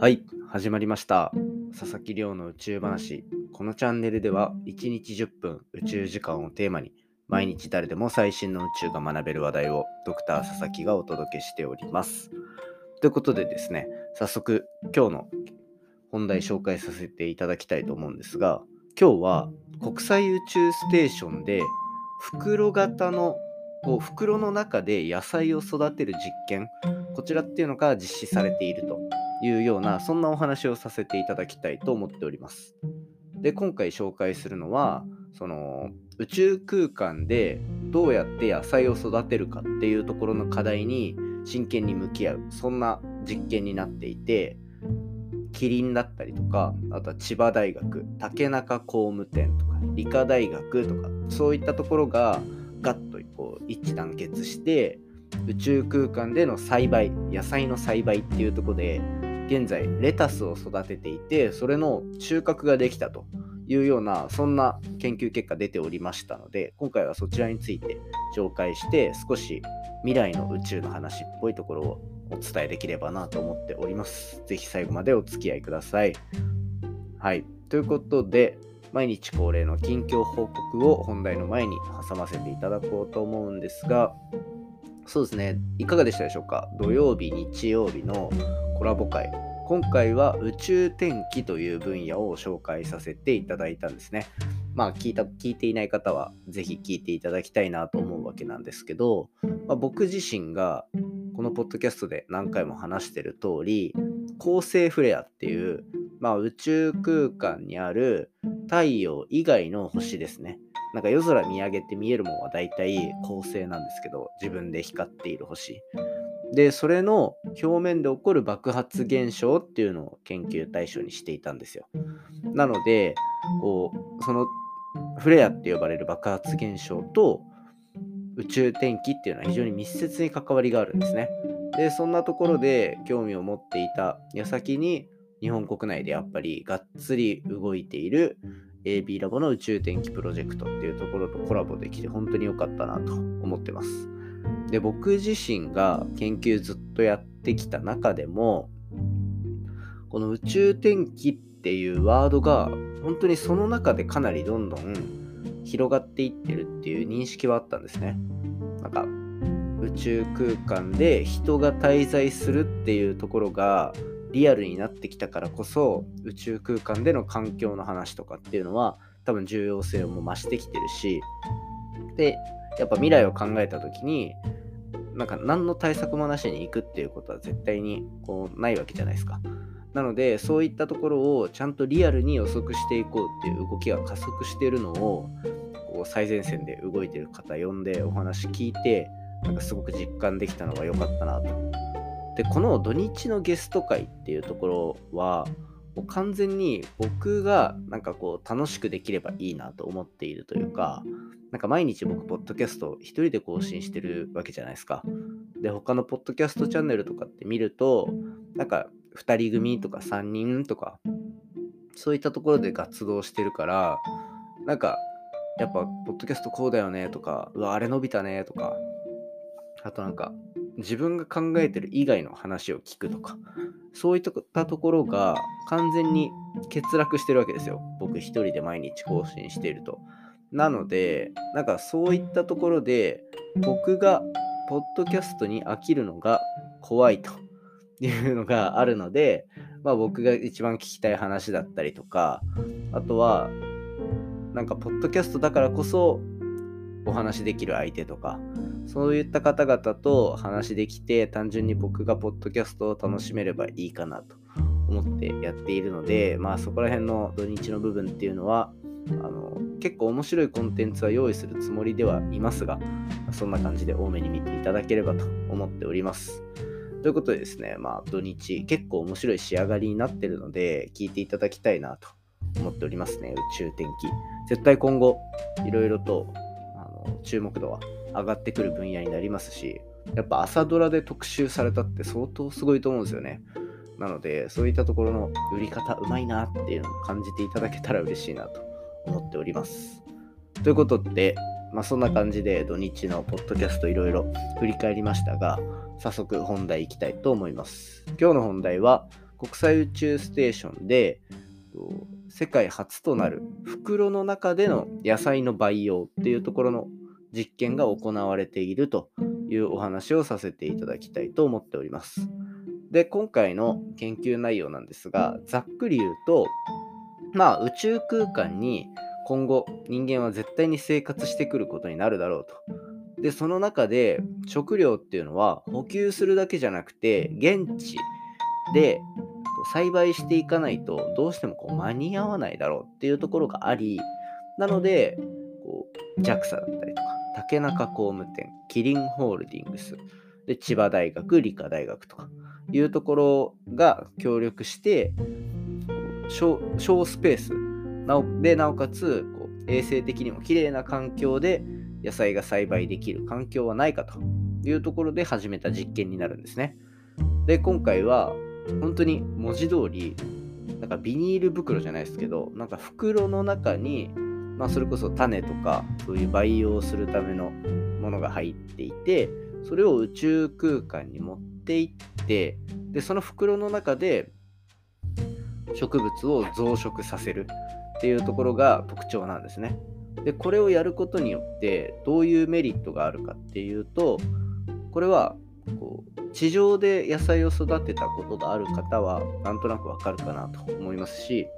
はい、始まりました。佐々木亮の宇宙話。このチャンネルでは1日10分宇宙時間をテーマに毎日誰でも最新の宇宙が学べる話題をドクター佐々木がお届けしております。ということでですね、早速今日の本題紹介させていただきたいと思うんですが、今日は国際宇宙ステーションで袋型のこう袋の中で野菜を育てる実験こちらっていうのが実施されているというようなそんなお話をさせていただきたいと思っております。で今回紹介するのはその宇宙空間でどうやって野菜を育てるかっていうところの課題に真剣に向き合うそんな実験になっていてキリンだったりとかあとは千葉大学竹中工務店とか理科大学とかそういったところがガッとこう一致団結して宇宙空間での栽培野菜の栽培っていうところで現在レタスを育てていてそれの収穫ができたというようなそんな研究結果出ておりましたので今回はそちらについて紹介して少し未来の宇宙の話っぽいところをお伝えできればなと思っております。ぜひ最後までお付き合いください。はい。ということで、毎日恒例の近況報告を本題の前に挟ませていただこうと思うんですが、そうですね、いかがでしたでしょうか？土曜日、日曜日のコラボ会。今回は宇宙天気という分野を紹介させていただいたんですね。まあ聞いた、聞いていない方はぜひ聞いていただきたいなと思うわけなんですけど、まあ、僕自身がこのポッドキャストで何回も話してる通り、恒星フレアっていう、まあ、宇宙空間にある太陽以外の星ですね。なんか夜空見上げて見えるものは大体恒星なんですけど、自分で光っている星。で、それの表面で起こる爆発現象っていうのを研究対象にしていたんですよ。なので、こう、そのフレアって呼ばれる爆発現象と宇宙天気っていうのは非常に密接に関わりがあるんですね。で、そんなところで興味を持っていた矢先に日本国内でやっぱりがっつり動いている AB ラボの宇宙天気プロジェクトっていうところとコラボできて本当に良かったなと思ってます。で、僕自身が研究ずっとやってきた中でも、この宇宙天気っていうワードが本当にその中でかなりどんどん広がっていってるっていう認識はあったんですね。なんか宇宙空間で人が滞在するっていうところがリアルになってきたからこそ宇宙空間での環境の話とかっていうのは多分重要性も増してきてるしでやっぱ未来を考えた時になんか何の対策もなしに行くっていうことは絶対にこうないわけじゃないですか。なのでそういったところをちゃんとリアルに予測していこうっていう動きが加速してるのをこう最前線で動いてる方呼んでお話聞いてなんかすごく実感できたのが良かったなと。でこの土日のゲスト会っていうところはもう完全に僕がなんかこう楽しくできればいいなと思っているというかなんか毎日僕ポッドキャスト一人で更新してるわけじゃないですか。で他のポッドキャストチャンネルとかって見るとなんか2人組とか3人とかそういったところで活動してるからなんかやっぱポッドキャストこうだよねとかうわあれ伸びたねとかあとなんか自分が考えてる以外の話を聞くとかそういったところが完全に欠落してるわけですよ。僕一人で毎日更新していると。なのでなんかそういったところで僕がポッドキャストに飽きるのが怖いと。いうのがあるので、まあ、僕が一番聞きたい話だったりとかあとはなんかポッドキャストだからこそお話しできる相手とかそういった方々と話できて単純に僕がポッドキャストを楽しめればいいかなと思ってやっているのでまあそこら辺の土日の部分っていうのはあの結構面白いコンテンツは用意するつもりではいますがそんな感じで多めに見ていただければと思っております。ということでですね、まあ土日結構面白い仕上がりになってるので聞いていただきたいなと思っておりますね、宇宙天気。絶対今後いろいろと注目度は上がってくる分野になりますし、やっぱ朝ドラで特集されたって相当すごいと思うんですよね。なので、そういったところの売り方うまいなっていうのを感じていただけたら嬉しいなと思っております。ということで、まあ、そんな感じで土日のポッドキャストいろいろ振り返りましたが、早速本題いきたいと思います。今日の本題は、国際宇宙ステーションで世界初となる袋の中での野菜の培養っていうところの実験が行われているというお話をさせていただきたいと思っております。で、今回の研究内容なんですが、ざっくり言うと、まあ宇宙空間に今後人間は絶対に生活してくることになるだろうと。で、その中で食料っていうのは補給するだけじゃなくて、現地で栽培していかないとどうしてもこう間に合わないだろうっていうところがあり、なので、こう JAXA だったりとか、竹中工務店、キリンホールディングス、で千葉大学、理科大学とかいうところが協力して、小スペースなおで、なおかつこう衛生的にも綺麗な環境で野菜が栽培できる環境はないかというところで始めた実験になるんですね。で、今回は本当に文字通り、なんかビニール袋じゃないですけど、なんか袋の中に、まあそれこそ種とか、そういう培養するためのものが入っていて、それを宇宙空間に持っていって、で、その袋の中で植物を増殖させるっていうところが特徴なんですね。で、これをやることによってどういうメリットがあるかっていうと、これはこう地上で野菜を育てたことがある方はなんとなくわかるかなと思いますし、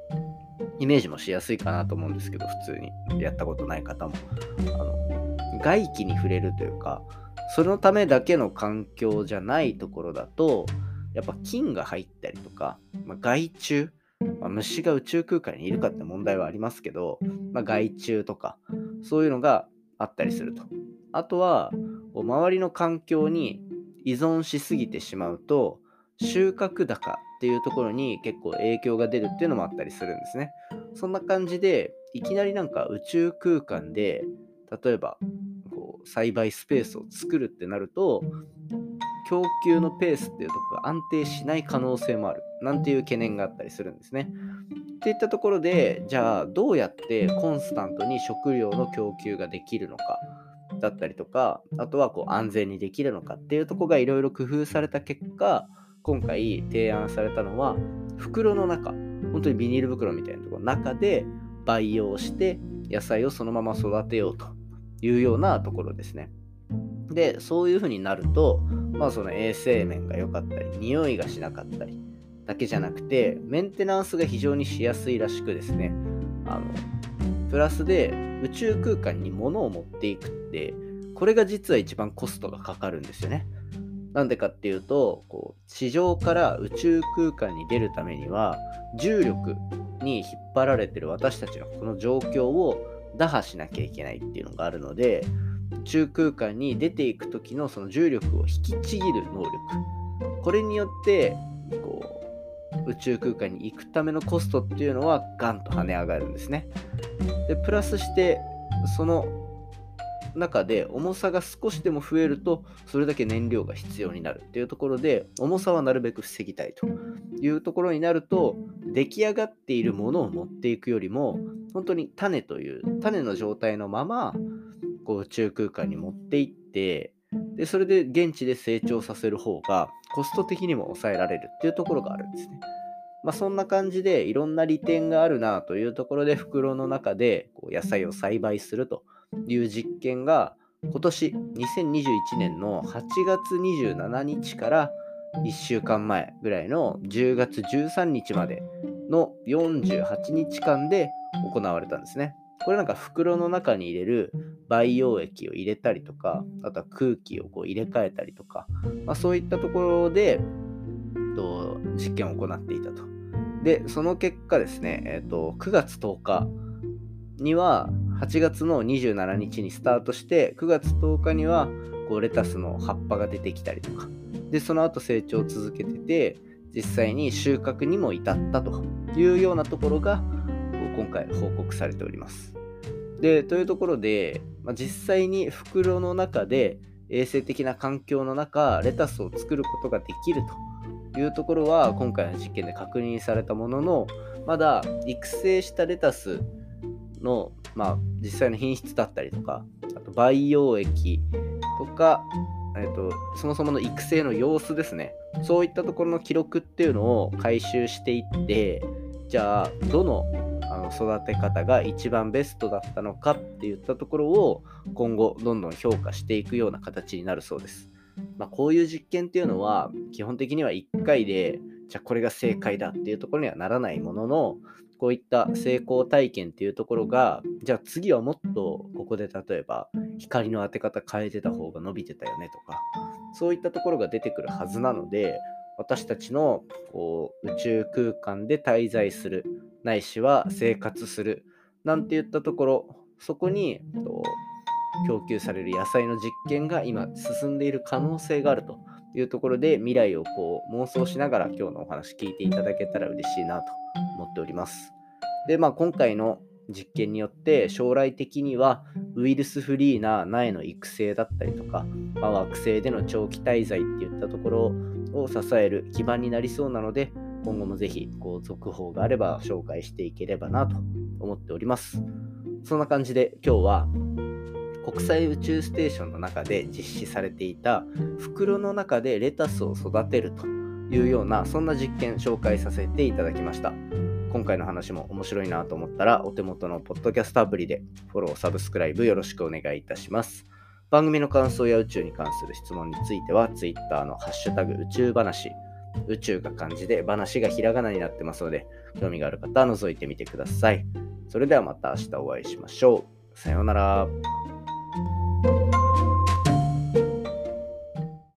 イメージもしやすいかなと思うんですけど、普通にやったことない方も。あの外気に触れるというか、そのためだけの環境じゃないところだと、やっぱ菌が入ったりとか、まあ、害虫、まあ、虫が宇宙空間にいるかって問題はありますけど、まあ、害虫とか、そういうのがあったりすると。あとは、周りの環境に依存しすぎてしまうと、収穫高っていうところに結構影響が出るっていうのもあったりするんですね。そんな感じで、いきなりなんか宇宙空間で、例えばこう栽培スペースを作るってなると、供給のペースっていうところが安定しない可能性もあるなんていう懸念があったりするんですね。っていったところでじゃあどうやってコンスタントに食料の供給ができるのかだったりとかあとはこう安全にできるのかっていうとこがいろいろ工夫された結果今回提案されたのは袋の中本当にビニール袋みたいなところの中で培養して野菜をそのまま育てようというようなところですね。でそういうふうになるとまあその衛生面が良かったり匂いがしなかったりだけじゃなくてメンテナンスが非常にしやすいらしくですねあのプラスで宇宙空間に物を持っていくってこれが実は一番コストがかかるんですよね。なんでかっていうとこう地上から宇宙空間に出るためには重力に引っ張られてる私たちのこの状況を打破しなきゃいけないっていうのがあるので宇宙空間に出ていく時のその重力を引きちぎる能力これによって宇宙空間に行くためのコストっていうのはガンと跳ね上がるんですね。でプラスしてその中で重さが少しでも増えるとそれだけ燃料が必要になるっていうところで重さはなるべく防ぎたいと。いうところになると出来上がっているものを持っていくよりも本当に種という種の状態のままこう宇宙空間に持っていってでそれで現地で成長させる方がコスト的にも抑えられるっていうところがあるんですね。まあ、そんな感じでいろんな利点があるなというところで袋の中でこう野菜を栽培するという実験が今年2021年の8月27日から1週間前ぐらいの10月13日までの48日間で行われたんですね。これなんか袋の中に入れる培養液を入れたりとか、あとは空気をこう入れ替えたりとか、まあ、そういったところで、と、実験を行っていたと。で、その結果ですね、えーと、9月10日には、8月の27日にスタートして、9月10日にはこうレタスの葉っぱが出てきたりとか、で、その後成長を続けてて、実際に収穫にも至ったというようなところが、今回報告されております。で、というところで、まあ、実際に袋の中で衛生的な環境の中、レタスを作ることができるというところは今回の実験で確認されたものの、まだ育成したレタスの、まあ、実際の品質だったりとか、あと培養液とか、えーと、そもそもの育成の様子ですねそういったところの記録っていうのを回収していってじゃあどのあの育て方が一番ベストだったのかっていったところを今後どんどん評価していくような形になるそうです。まあ、こういう実験っていうのは基本的には1回でじゃあこれが正解だっていうところにはならないもののこういった成功体験っていうところがじゃあ次はもっとここで例えば光の当て方変えてた方が伸びてたよねとかそういったところが出てくるはずなので私たちのこう宇宙空間で滞在するないしは生活するなんていったところそこにと供給される野菜の実験が今進んでいる可能性があるというところで未来をこう妄想しながら今日のお話聞いていただけたら嬉しいなと思っております。で、まあ、今回の実験によって将来的にはウイルスフリーな苗の育成だったりとか、まあ、惑星での長期滞在っていったところを支える基盤になりそうなので今後もぜひこう続報があれば紹介していければなと思っております。そんな感じで今日は国際宇宙ステーションの中で実施されていた袋の中でレタスを育てるというようなそんな実験紹介させていただきました。今回の話も面白いなと思ったらお手元のポッドキャストアプリでフォロー、サブスクライブよろしくお願いいたします。番組の感想や宇宙に関する質問については Twitter のハッシュタグ宇宙話宇宙が漢字で話がひらがなになってますので興味がある方は覗いてみてくださいそれではまた明日お会いしましょうさようなら。